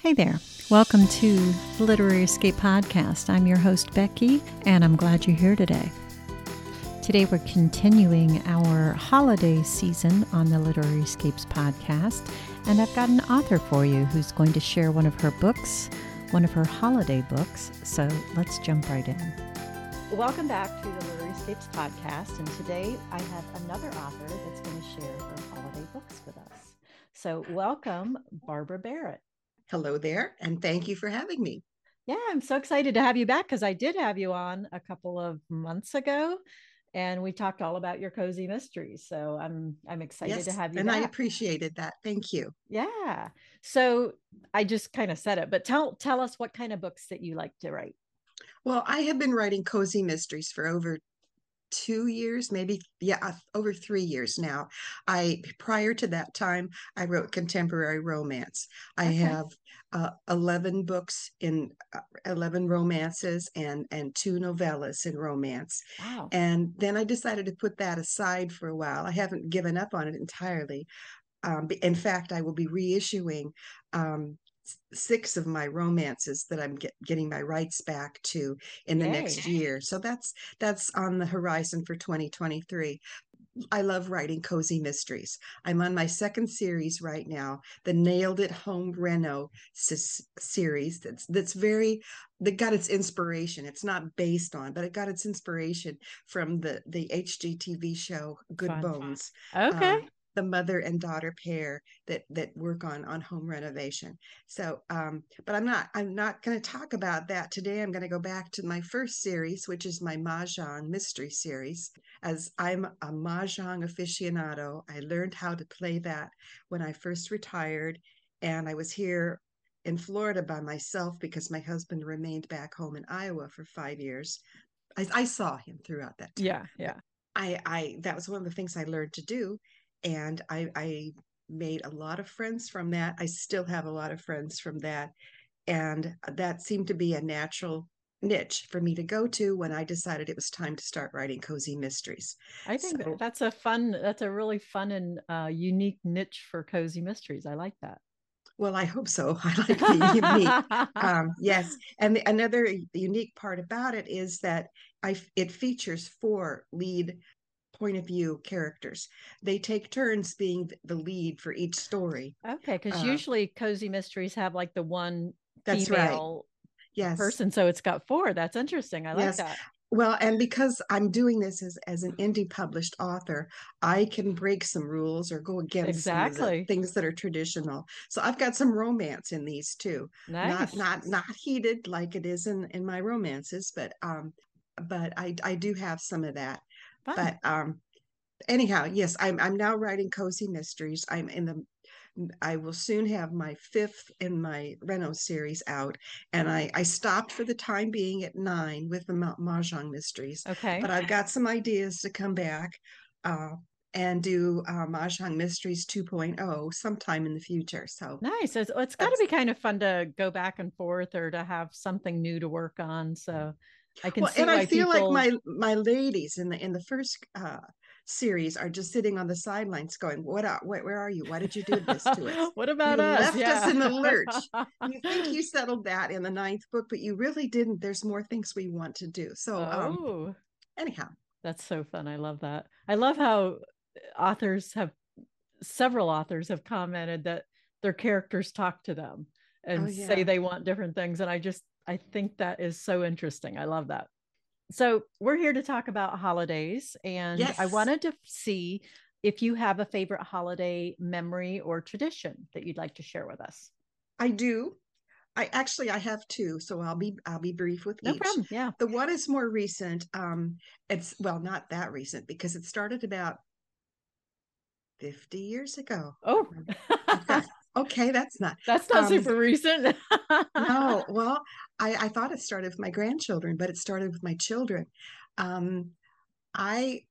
Hey there. Welcome to the Literary Escape Podcast. I'm your host, Becky, and I'm glad you're here today. Today, we're continuing our holiday season on the Literary Escapes podcast, and I've got an author for you who's going to share one of her books, one of her holiday books. So let's jump right in. Welcome back to the Literary Escapes podcast, and today I have another author that's going to share her holiday books with us. So, welcome, Barbara Barrett. Hello there, and thank you for having me. Yeah, I'm so excited to have you back because I did have you on a couple of months ago and we talked all about your cozy mysteries. So I'm I'm excited yes, to have you. And back. I appreciated that. Thank you. Yeah. So I just kind of said it, but tell tell us what kind of books that you like to write. Well, I have been writing cozy mysteries for over two years maybe yeah uh, over three years now. I prior to that time i wrote contemporary romance. I okay. have uh, 11 books in uh, 11 romances and and two novellas in romance. Wow. and then i decided to put that aside for a while. I haven't given up on it entirely. Um, in fact i will be reissuing um, six of my romances that I'm get, getting my rights back to in the Yay. next year. So that's that's on the horizon for 2023. I love writing cozy mysteries. I'm on my second series right now, the Nailed It Home Reno series. That's that's very that got its inspiration. It's not based on, but it got its inspiration from the the HGTV show Good fun, Bones. Fun. Okay. Um, the mother and daughter pair that that work on on home renovation so um but i'm not i'm not going to talk about that today i'm going to go back to my first series which is my mahjong mystery series as i'm a mahjong aficionado i learned how to play that when i first retired and i was here in Florida by myself because my husband remained back home in Iowa for five years. I, I saw him throughout that time. Yeah, yeah. I, I that was one of the things I learned to do, and I, I made a lot of friends from that. I still have a lot of friends from that. And that seemed to be a natural niche for me to go to when I decided it was time to start writing cozy mysteries. I think so, that's a fun, that's a really fun and uh, unique niche for cozy mysteries. I like that. Well, I hope so. I like the unique. um, yes, and the, another unique part about it is that I it features four lead point of view characters. They take turns being the lead for each story. Okay, because uh, usually cozy mysteries have like the one that's female right. yes. person, so it's got four. That's interesting. I like yes. that. Well, and because I'm doing this as, as an indie published author, I can break some rules or go against exactly things that are traditional. So I've got some romance in these too. Nice. Not not not heated like it is in in my romances, but um, but I I do have some of that. Fun. But um, anyhow, yes, I'm I'm now writing cozy mysteries. I'm in the I will soon have my fifth in my Reno series out, and I I stopped for the time being at nine with the mahjong mysteries. Okay, but I've got some ideas to come back. Uh, and do uh, Mahjong Mysteries 2.0 sometime in the future. So nice. It's, it's got to be kind of fun to go back and forth or to have something new to work on. So I can well, and I feel people... like my my ladies in the in the first uh, series are just sitting on the sidelines going, "What? Are, where, where are you? Why did you do this to us? what about you us? Left yeah. us in the lurch. you think you settled that in the ninth book, but you really didn't. There's more things we want to do. So, um, oh. um, anyhow, that's so fun. I love that. I love how authors have several authors have commented that their characters talk to them and oh, yeah. say they want different things, and I just I think that is so interesting. I love that. So, we're here to talk about holidays, and yes. I wanted to see if you have a favorite holiday memory or tradition that you'd like to share with us. I do. I actually I have two, so I'll be I'll be brief with no each. problem. Yeah. The one is more recent. Um, it's well, not that recent because it started about 50 years ago. Oh, okay, that's not that's not um, super recent. no, well, I, I thought it started with my grandchildren, but it started with my children. Um, I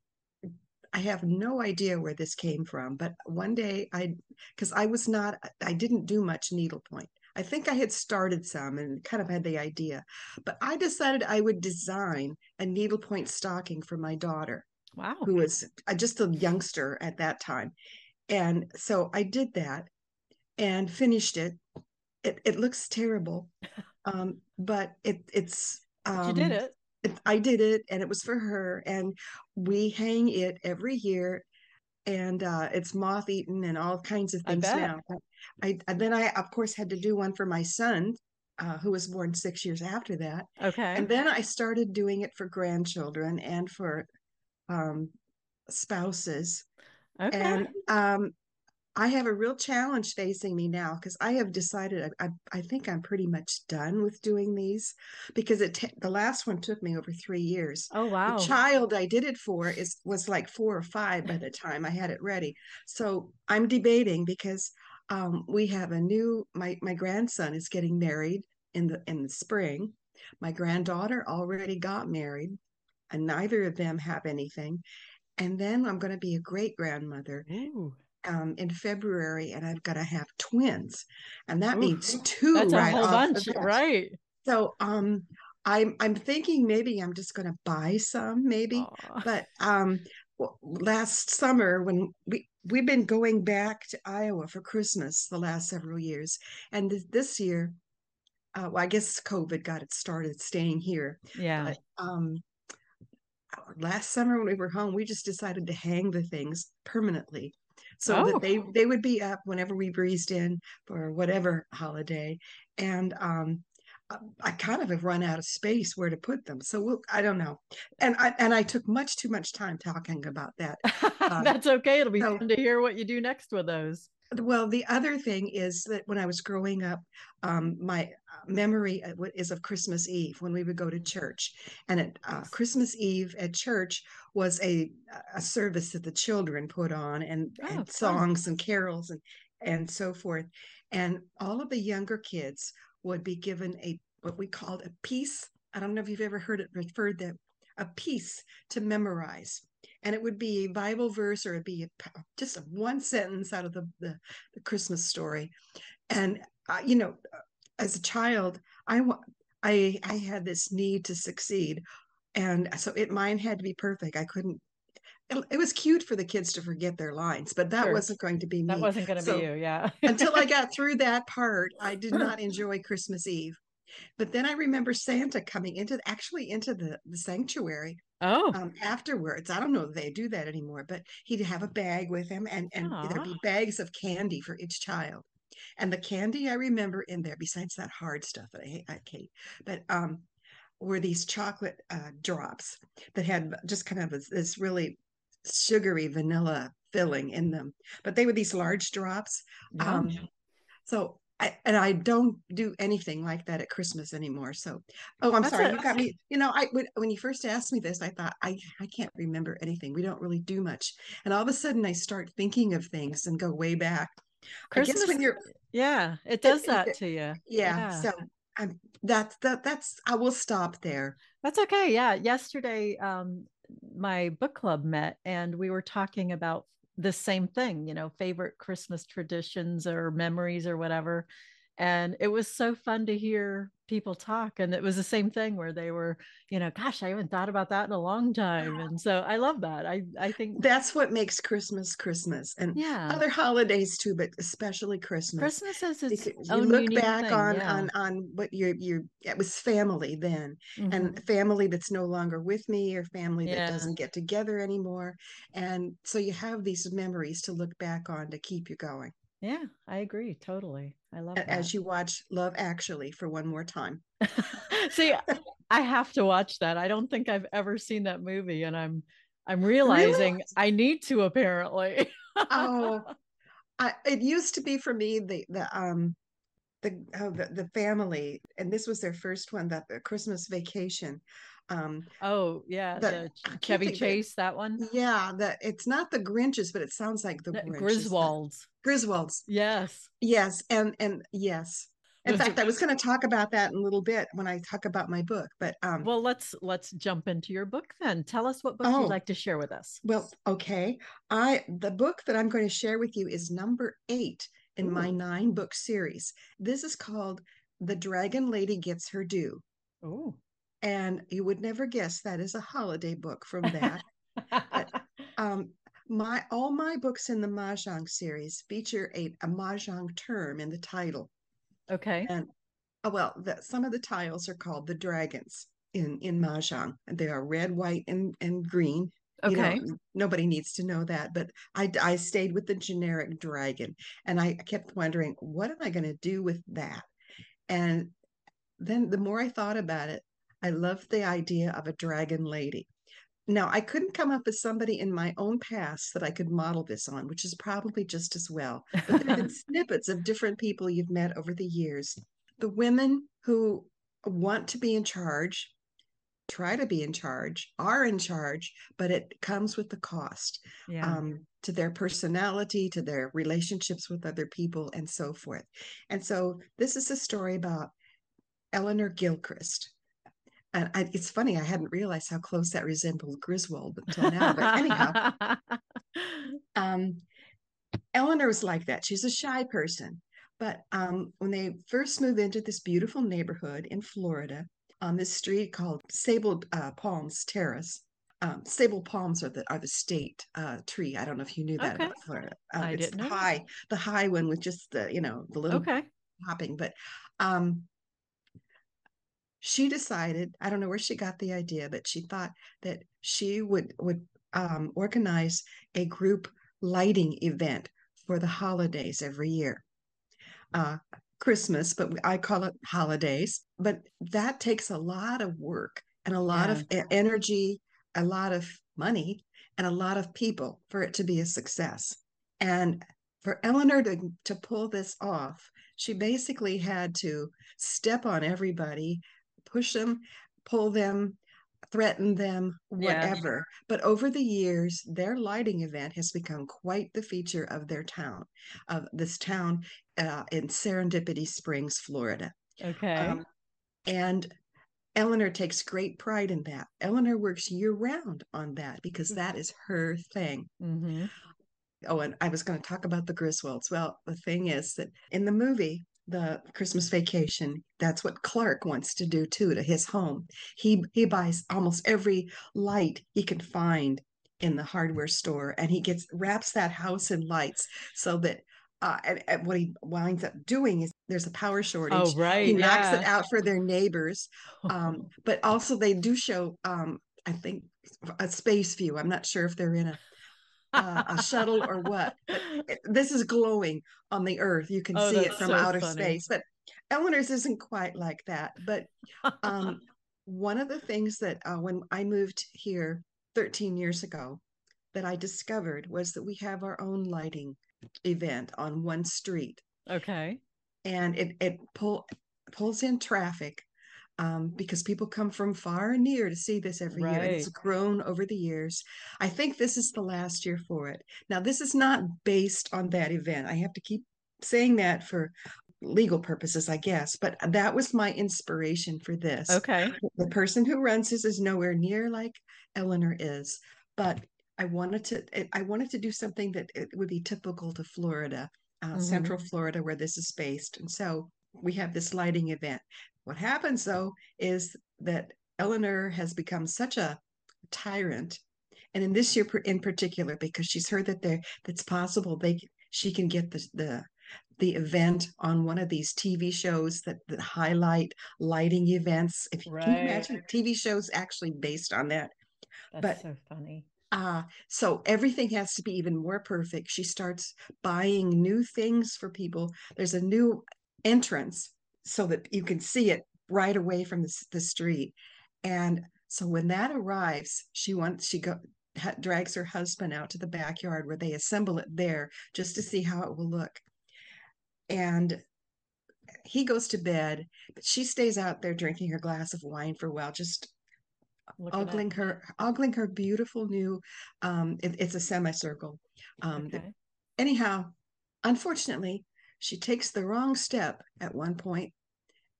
I have no idea where this came from, but one day I, because I was not, I didn't do much needlepoint. I think I had started some and kind of had the idea, but I decided I would design a needlepoint stocking for my daughter. Wow. Who was uh, just a youngster at that time. And so I did that and finished it it, it looks terrible, um, but it it's um, you did it. it. I did it, and it was for her, and we hang it every year, and uh, it's moth eaten and all kinds of things now. I, I then I of course had to do one for my son, uh, who was born six years after that. Okay, and then I started doing it for grandchildren and for um, spouses. Okay. And um, I have a real challenge facing me now because I have decided I, I, I, think I'm pretty much done with doing these because it t- the last one took me over three years. Oh wow! The child I did it for is was like four or five by the time I had it ready. So I'm debating because um, we have a new my my grandson is getting married in the in the spring. My granddaughter already got married, and neither of them have anything. And then I'm going to be a great grandmother um, in February, and I've got to have twins, and that Ooh, means two. That's right a whole bunch, right? So, um, I'm I'm thinking maybe I'm just going to buy some, maybe. Aww. But um, last summer when we we've been going back to Iowa for Christmas the last several years, and th- this year, uh, well, I guess COVID got it started staying here. Yeah. But, um, last summer when we were home, we just decided to hang the things permanently so oh. that they they would be up whenever we breezed in for whatever holiday and um I kind of have run out of space where to put them. So we'll, I don't know. And I and I took much too much time talking about that. Uh, That's okay. It'll be so, fun to hear what you do next with those. Well, the other thing is that when I was growing up, um, my memory is of Christmas Eve when we would go to church, and at uh, Christmas Eve at church was a a service that the children put on, and, oh, and songs and carols and and so forth, and all of the younger kids would be given a what we called a piece. I don't know if you've ever heard it referred that a piece to memorize and it would be a Bible verse or it'd be just a one sentence out of the, the, the Christmas story. And, uh, you know, as a child, I, I, I had this need to succeed. And so it, mine had to be perfect. I couldn't, it, it was cute for the kids to forget their lines, but that sure. wasn't going to be me. That wasn't going to so, be you. Yeah. until I got through that part, I did not enjoy Christmas Eve. But then I remember Santa coming into actually into the, the sanctuary Oh, um, afterwards. I don't know if they do that anymore, but he'd have a bag with him and, and there'd be bags of candy for each child. And the candy I remember in there, besides that hard stuff that I hate, I hate but um, were these chocolate uh, drops that had just kind of this, this really sugary vanilla filling in them. But they were these large drops. Um, so I, and I don't do anything like that at Christmas anymore. So, oh, I'm That's sorry, you got me. You know, I when you first asked me this, I thought I I can't remember anything. We don't really do much, and all of a sudden I start thinking of things and go way back. Christmas, when you're, yeah, it does that to you. Yeah, yeah. so I'm that's that that's I will stop there. That's okay. Yeah, yesterday, um, my book club met and we were talking about the same thing, you know, favorite Christmas traditions or memories or whatever. And it was so fun to hear people talk. And it was the same thing where they were, you know, gosh, I haven't thought about that in a long time. And so I love that. I, I think that's what makes Christmas Christmas and yeah. other holidays too, but especially Christmas. Christmas is its because you look back thing, on, yeah. on, on what your, your, it was family then mm-hmm. and family that's no longer with me or family that yeah. doesn't get together anymore. And so you have these memories to look back on to keep you going. Yeah, I agree totally. I love that. As you watch Love Actually for one more time. See, I have to watch that. I don't think I've ever seen that movie, and I'm I'm realizing really? I need to apparently. oh, I, it used to be for me the the um the, oh, the the family, and this was their first one that the Christmas Vacation. Um, oh yeah, the, the Chevy Chase, that, that, one. Yeah, that it's not the Grinches, but it sounds like the, the Griswolds. Griswolds. Yes. Yes, and and yes. In fact, I was going to talk about that in a little bit when I talk about my book. But um, well, let's let's jump into your book then. Tell us what book oh, you'd like to share with us. Well, okay. I the book that I'm going to share with you is number eight in Ooh. my nine book series. This is called "The Dragon Lady Gets Her Due." Oh. And you would never guess that is a holiday book from that. but, um, my all my books in the Mahjong series feature a, a Mahjong term in the title. Okay. And oh, well, the, some of the tiles are called the dragons in in mahjong. They are red, white, and and green. Okay. You know, nobody needs to know that, but I I stayed with the generic dragon, and I kept wondering what am I going to do with that, and then the more I thought about it, I loved the idea of a dragon lady. Now, I couldn't come up with somebody in my own past that I could model this on, which is probably just as well. But there have been snippets of different people you've met over the years. The women who want to be in charge, try to be in charge, are in charge, but it comes with the cost yeah. um, to their personality, to their relationships with other people, and so forth. And so, this is a story about Eleanor Gilchrist and I, it's funny, I hadn't realized how close that resembled Griswold until now. But anyhow, um, Eleanor was like that. She's a shy person. But um, when they first moved into this beautiful neighborhood in Florida, on this street called Sable uh, Palms Terrace, um, sable palms are the are the state uh, tree. I don't know if you knew that okay. about Florida. Uh, I it's didn't the know. high, the high one with just the you know the little okay. hopping. But um, she decided i don't know where she got the idea but she thought that she would would um, organize a group lighting event for the holidays every year uh, christmas but i call it holidays but that takes a lot of work and a lot yeah. of energy a lot of money and a lot of people for it to be a success and for eleanor to, to pull this off she basically had to step on everybody push them, pull them, threaten them, whatever. Yeah. But over the years, their lighting event has become quite the feature of their town, of this town uh, in Serendipity Springs, Florida. Okay. Um, and Eleanor takes great pride in that. Eleanor works year round on that because that is her thing. Mm-hmm. Oh, and I was going to talk about the Griswolds. Well, the thing is that in the movie, the Christmas vacation. That's what Clark wants to do too to his home. He he buys almost every light he can find in the hardware store, and he gets wraps that house in lights so that. Uh, and, and what he winds up doing is there's a power shortage. Oh, right. He knocks yeah. it out for their neighbors. Um, but also they do show, um, I think, a space view. I'm not sure if they're in a uh, a shuttle or what. This is glowing on the Earth. You can oh, see it from so outer funny. space. But Eleanor's isn't quite like that. But um, one of the things that uh, when I moved here 13 years ago, that I discovered was that we have our own lighting event on one street. Okay. And it it pull pulls in traffic um, because people come from far and near to see this every right. year. And it's grown over the years. I think this is the last year for it. Now, this is not based on that event. I have to keep saying that for legal purposes, I guess, but that was my inspiration for this. Okay. The person who runs this is nowhere near like Eleanor is, but I wanted to I wanted to do something that it would be typical to Florida, uh, mm-hmm. Central Florida, where this is based. And so we have this lighting event. What happens though is that Eleanor has become such a tyrant, and in this year in particular, because she's heard that there that's possible they she can get the the the event on one of these TV shows that, that highlight lighting events. If you right. can imagine TV shows actually based on that. That's but, so funny. Uh, so everything has to be even more perfect. She starts buying new things for people. There's a new entrance so that you can see it right away from the, the street. And so when that arrives, she wants she go ha, drags her husband out to the backyard where they assemble it there just to see how it will look. And he goes to bed, but she stays out there drinking her glass of wine for a while, just Looking ogling her ogling her beautiful new um it, it's a semicircle um okay. anyhow unfortunately she takes the wrong step at one point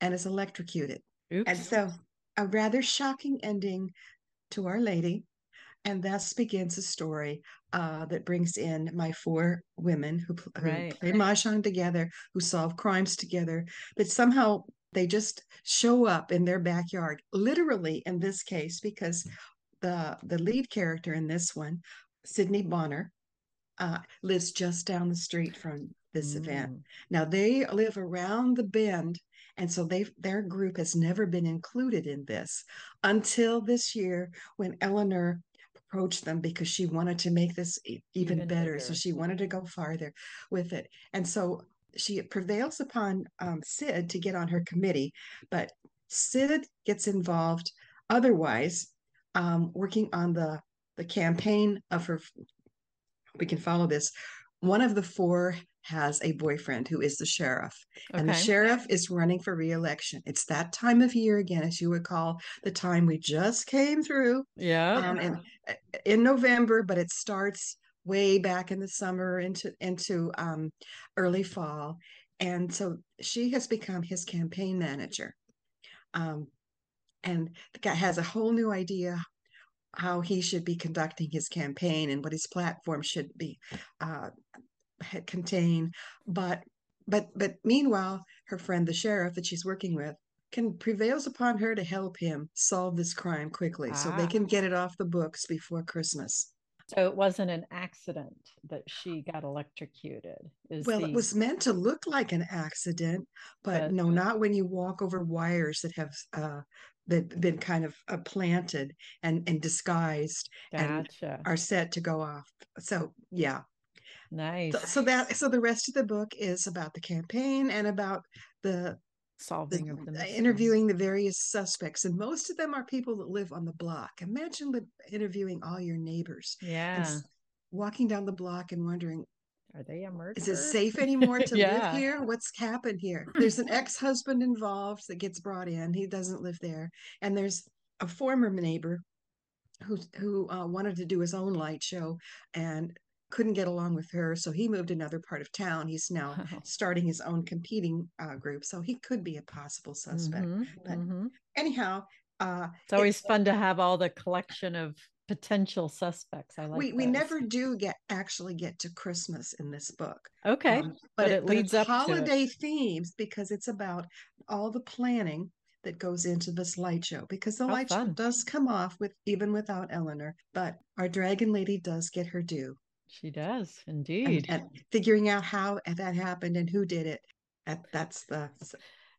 and is electrocuted. Oops. And so, a rather shocking ending to Our Lady. And thus begins a story uh, that brings in my four women who, who right. play mahjong together, who solve crimes together, but somehow they just show up in their backyard, literally in this case, because the the lead character in this one, Sydney Bonner, uh, lives just down the street from this mm. event. Now they live around the bend and so they their group has never been included in this until this year when Eleanor approached them because she wanted to make this even, even better. Bigger. So she wanted to go farther with it. And so she prevails upon um, Sid to get on her committee, but Sid gets involved otherwise, um, working on the the campaign of her. We can follow this. One of the four has a boyfriend who is the sheriff, okay. and the sheriff is running for reelection. It's that time of year again, as you would call the time we just came through. Yeah, um, and uh, in November, but it starts way back in the summer into into um, early fall, and so she has become his campaign manager. Um, and the guy has a whole new idea how he should be conducting his campaign and what his platform should be uh, contain. But but but meanwhile, her friend the sheriff that she's working with can prevails upon her to help him solve this crime quickly, ah. so they ah. can get it off the books before Christmas. So it wasn't an accident that she got electrocuted. well, the... it was meant to look like an accident, but, but no, not when you walk over wires that have uh, that been kind of uh, planted and and disguised gotcha. and are set to go off. So yeah, nice. So, so, that so the rest of the book is about the campaign and about the solving the, of the interviewing the various suspects and most of them are people that live on the block imagine the, interviewing all your neighbors yeah walking down the block and wondering are they a murderer? Is it safe anymore to yeah. live here? What's happened here? There's an ex-husband involved that gets brought in. He doesn't live there, and there's a former neighbor who who uh, wanted to do his own light show and couldn't get along with her, so he moved another part of town. He's now starting his own competing uh, group, so he could be a possible suspect. Mm-hmm, but mm-hmm. anyhow, uh, it's always fun to have all the collection of potential suspects. I like. We those. we never do get actually get to Christmas in this book. Okay, um, but, but, it, it leads up holiday themes because it's about all the planning that goes into this light show because the oh, light fun. show does come off with even without Eleanor, but our dragon lady does get her due. She does indeed. And, and figuring out how that happened and who did it. That, that's the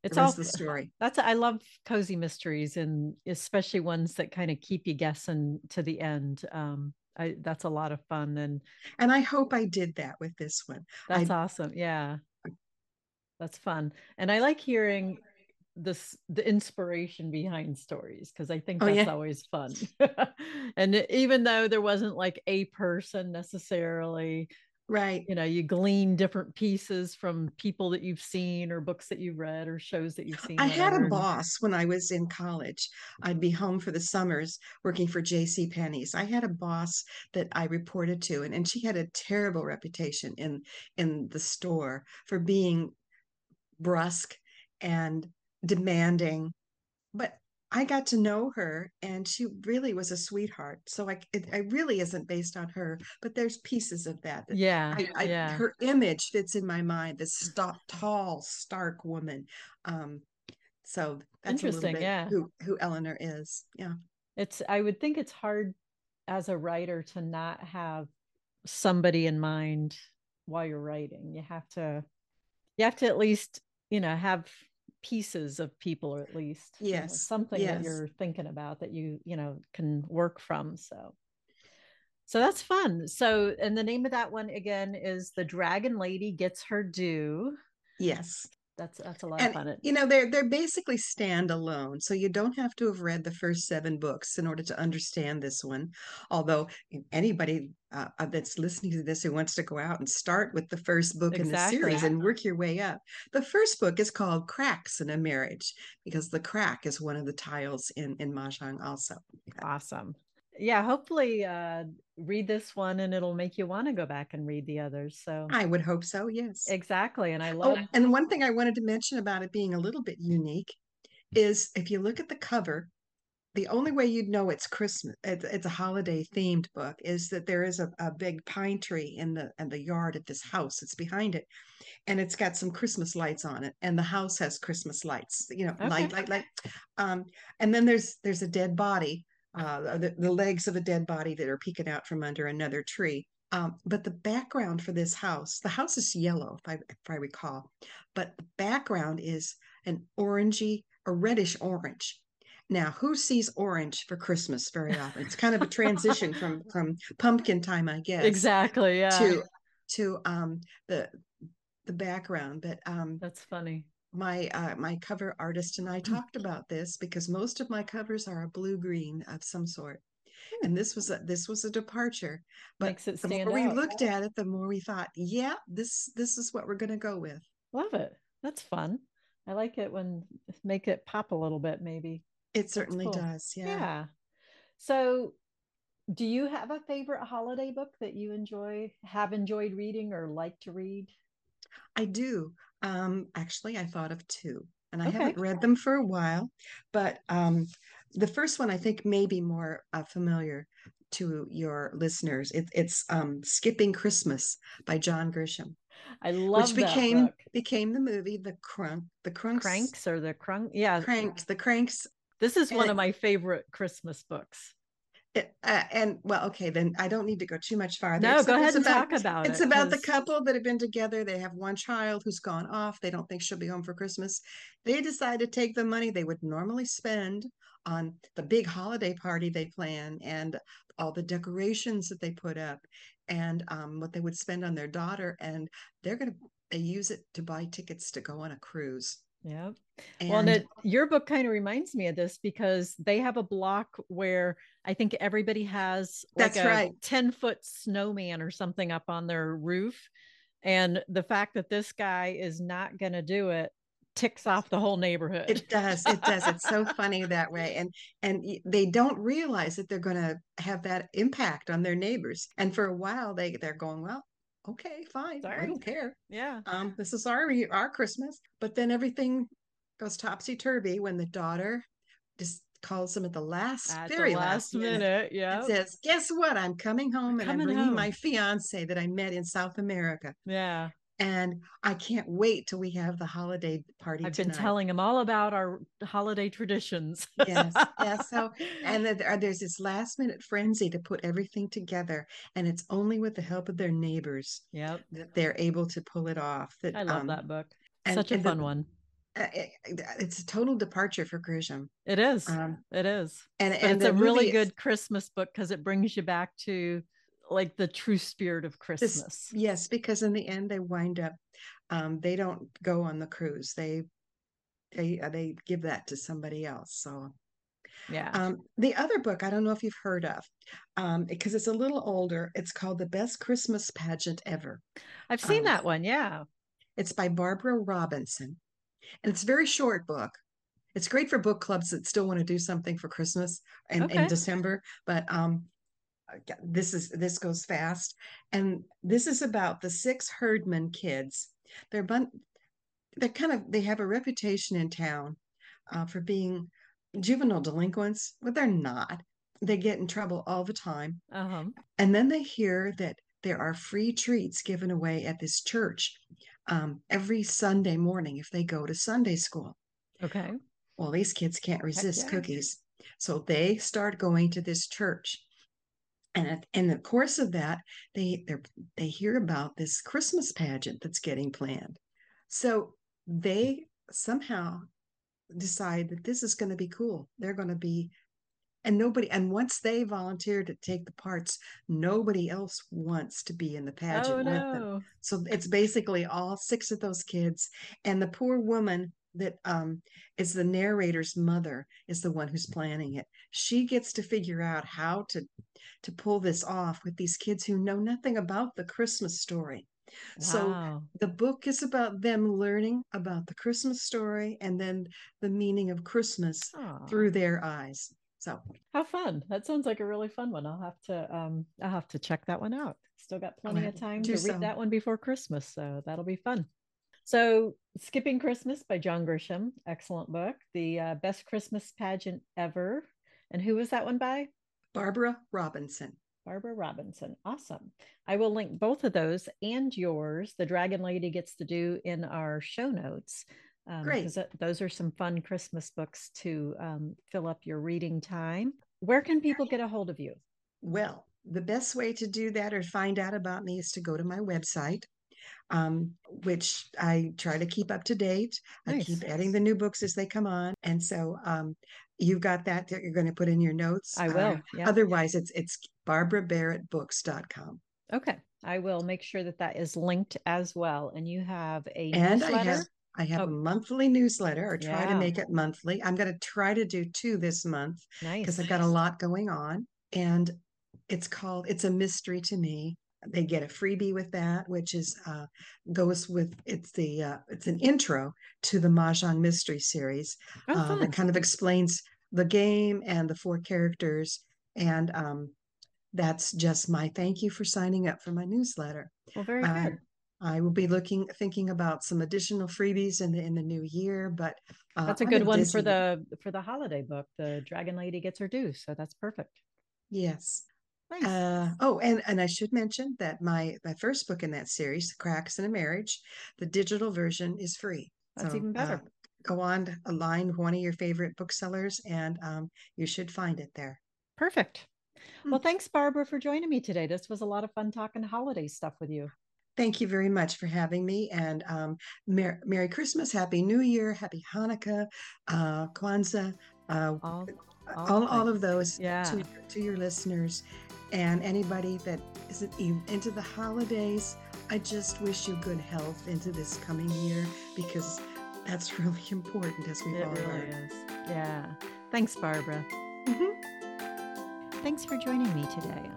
it's all the story. That's I love cozy mysteries and especially ones that kind of keep you guessing to the end. Um, I that's a lot of fun and and I hope I did that with this one. That's I, awesome. Yeah. That's fun. And I like hearing this the inspiration behind stories because I think oh, that's oh, yeah. always fun. and even though there wasn't like a person necessarily Right. You know, you glean different pieces from people that you've seen or books that you've read or shows that you've seen. I had a boss when I was in college. I'd be home for the summers working for J.C. Penney's. I had a boss that I reported to, and, and she had a terrible reputation in in the store for being brusque and demanding. But I got to know her and she really was a sweetheart. So I, it, it really isn't based on her, but there's pieces of that. that yeah, I, I, yeah. Her image fits in my mind, this st- tall, stark woman. Um, so that's interesting. yeah. Who, who Eleanor is. Yeah. It's, I would think it's hard as a writer to not have somebody in mind while you're writing. You have to, you have to at least, you know, have pieces of people or at least yes you know, something yes. that you're thinking about that you you know can work from so. So that's fun. So and the name of that one again is the dragon lady gets her due. Yes that's that's a lot and, of fun. You know, they're they're basically standalone, so you don't have to have read the first seven books in order to understand this one. Although anybody uh, uh that's listening to this who wants to go out and start with the first book exactly. in the series and work your way up, the first book is called "Cracks in a Marriage" because the crack is one of the tiles in in mahjong. Also, awesome yeah hopefully uh read this one and it'll make you want to go back and read the others so i would hope so yes exactly and i love oh, and one thing i wanted to mention about it being a little bit unique is if you look at the cover the only way you'd know it's christmas it's, it's a holiday themed book is that there is a, a big pine tree in the in the yard at this house it's behind it and it's got some christmas lights on it and the house has christmas lights you know okay. light light light um and then there's there's a dead body uh, the, the legs of a dead body that are peeking out from under another tree. Um, but the background for this house, the house is yellow, if I, if I recall, but the background is an orangey, a reddish orange. Now, who sees orange for Christmas very often? It's kind of a transition from from pumpkin time, I guess. Exactly. Yeah. To to um the the background, but um that's funny. My uh, my cover artist and I hmm. talked about this because most of my covers are a blue green of some sort. And this was a this was a departure. But Makes it the more we looked at it the more we thought yeah this this is what we're going to go with. Love it. That's fun. I like it when make it pop a little bit maybe. It certainly cool. does yeah. Yeah. So do you have a favorite holiday book that you enjoy have enjoyed reading or like to read? I do um actually i thought of two and I okay. haven't read them for a while, but um, the first one I think may be more uh, familiar to your listeners. It, it's um, "Skipping Christmas" by John Grisham. I love which became book. became the movie the crunk the crunks Kranks or the crunk yeah Kranks the Kranks. This is one of my favorite Christmas books. It, uh, and well, okay, then I don't need to go too much farther. No, go ahead and about, talk about it's it. It's about the couple that have been together. They have one child who's gone off. They don't think she'll be home for Christmas. They decide to take the money they would normally spend on the big holiday party they plan and all the decorations that they put up and um, what they would spend on their daughter and they're going to they use it to buy tickets to go on a cruise yeah and, well and it, your book kind of reminds me of this because they have a block where i think everybody has like that's a right 10 foot snowman or something up on their roof and the fact that this guy is not going to do it ticks off the whole neighborhood. It does. It does. It's so funny that way. And and they don't realize that they're going to have that impact on their neighbors. And for a while they they're going, well, okay, fine. Sorry. I don't care. Yeah. Um this is our our Christmas. But then everything goes topsy turvy when the daughter just calls them at the last at very the last, last minute, minute yeah says guess what i'm coming home and i'm bringing home. my fiance that i met in south america yeah and I can't wait till we have the holiday party. I've tonight. been telling him all about our holiday traditions. yes, yes. So, and there's this last minute frenzy to put everything together, and it's only with the help of their neighbors yep. that they're able to pull it off. That I love um, that book. And, Such a fun the, one. Uh, it's a total departure for Grisham. It is. Um, it is. And, and it's a really good Christmas book because it brings you back to like the true spirit of Christmas. This, yes, because in the end they wind up um, they don't go on the cruise. They they uh, they give that to somebody else. So yeah. Um, the other book I don't know if you've heard of um, because it's a little older. It's called The Best Christmas Pageant Ever. I've seen um, that one. Yeah. It's by Barbara Robinson, and it's a very short book. It's great for book clubs that still want to do something for Christmas and okay. in December. But um, this is this goes fast and this is about the six herdman kids they're bun- they're kind of they have a reputation in town uh, for being juvenile delinquents but they're not they get in trouble all the time uh-huh. and then they hear that there are free treats given away at this church um, every sunday morning if they go to sunday school. Okay. Well these kids can't resist yeah. cookies. So they start going to this church. And in the course of that they they hear about this christmas pageant that's getting planned. So they somehow decide that this is going to be cool. They're going to be and nobody and once they volunteer to take the parts nobody else wants to be in the pageant oh, with them so it's basically all six of those kids and the poor woman that um, is the narrator's mother is the one who's planning it. She gets to figure out how to to pull this off with these kids who know nothing about the Christmas story. Wow. So the book is about them learning about the Christmas story and then the meaning of Christmas Aww. through their eyes. So how fun! That sounds like a really fun one. I'll have to um I'll have to check that one out. Still got plenty of time to read so. that one before Christmas, so that'll be fun. So, Skipping Christmas by John Grisham, excellent book. The uh, best Christmas pageant ever. And who was that one by? Barbara Robinson. Barbara Robinson. Awesome. I will link both of those and yours. The Dragon Lady gets to do in our show notes. Um, Great. Those are some fun Christmas books to um, fill up your reading time. Where can people get a hold of you? Well, the best way to do that or find out about me is to go to my website, um, which I try to keep up to date. Nice. I keep adding the new books as they come on, and so um, you've got that that you're going to put in your notes. I will. Uh, yeah. Otherwise, it's it's barbarabarrettbooks.com. Okay. I will make sure that that is linked as well. And you have a And newsletter. I have I have Oh. a monthly newsletter, or try to make it monthly. I'm going to try to do two this month nice. because I've got a lot going on. And it's called It's a Mystery to Me. They get a freebie with that, which is uh, goes with it's the uh, it's an intro to the Mahjong Mystery series Oh, uh, that kind of explains the game and the four characters. And um, that's just my thank you for signing up for my newsletter. well, very I, good. I will be looking thinking about some additional freebies in the in the new year, but uh, That's a good one for the for the holiday book. The Dragon Lady gets her due, so that's perfect. yes. Nice. Uh, oh, and and I should mention that my my first book in that series, Cracks in a Marriage, the digital version is free. That's So, even better. uh, go on align one of your favorite booksellers, and um, you should find it there. Perfect. Hmm. Well, thanks, Barbara, for joining me today. This was a lot of fun talking holiday stuff with you. Thank you very much for having me, and um, Mer- Merry Christmas, Happy New Year, Happy Hanukkah, uh, Kwanzaa, uh, All, all all, all of those Yeah. to, to your listeners and anybody that isn't into the holidays. I just wish you good health into this coming year because that's really important as we've It all really is. Yeah. Thanks, Barbara. Mhm. Thanks for joining me today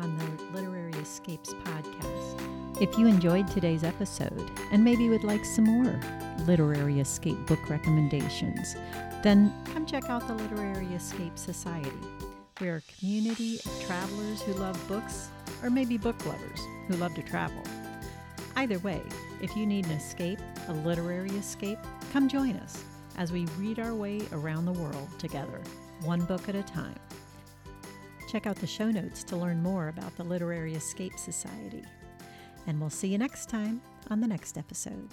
on the Literary Escapes podcast. If you enjoyed today's episode and maybe would like some more Literary Escape book recommendations, then come check out the Literary Escape Society. We're a community of travelers who love books, or maybe book lovers who love to travel. Either way, if you need an escape, a literary escape, come join us as we read our way around the world together, one book at a time. Check out the show notes to learn more about the Literary Escape Society. And we'll see you next time on the next episode.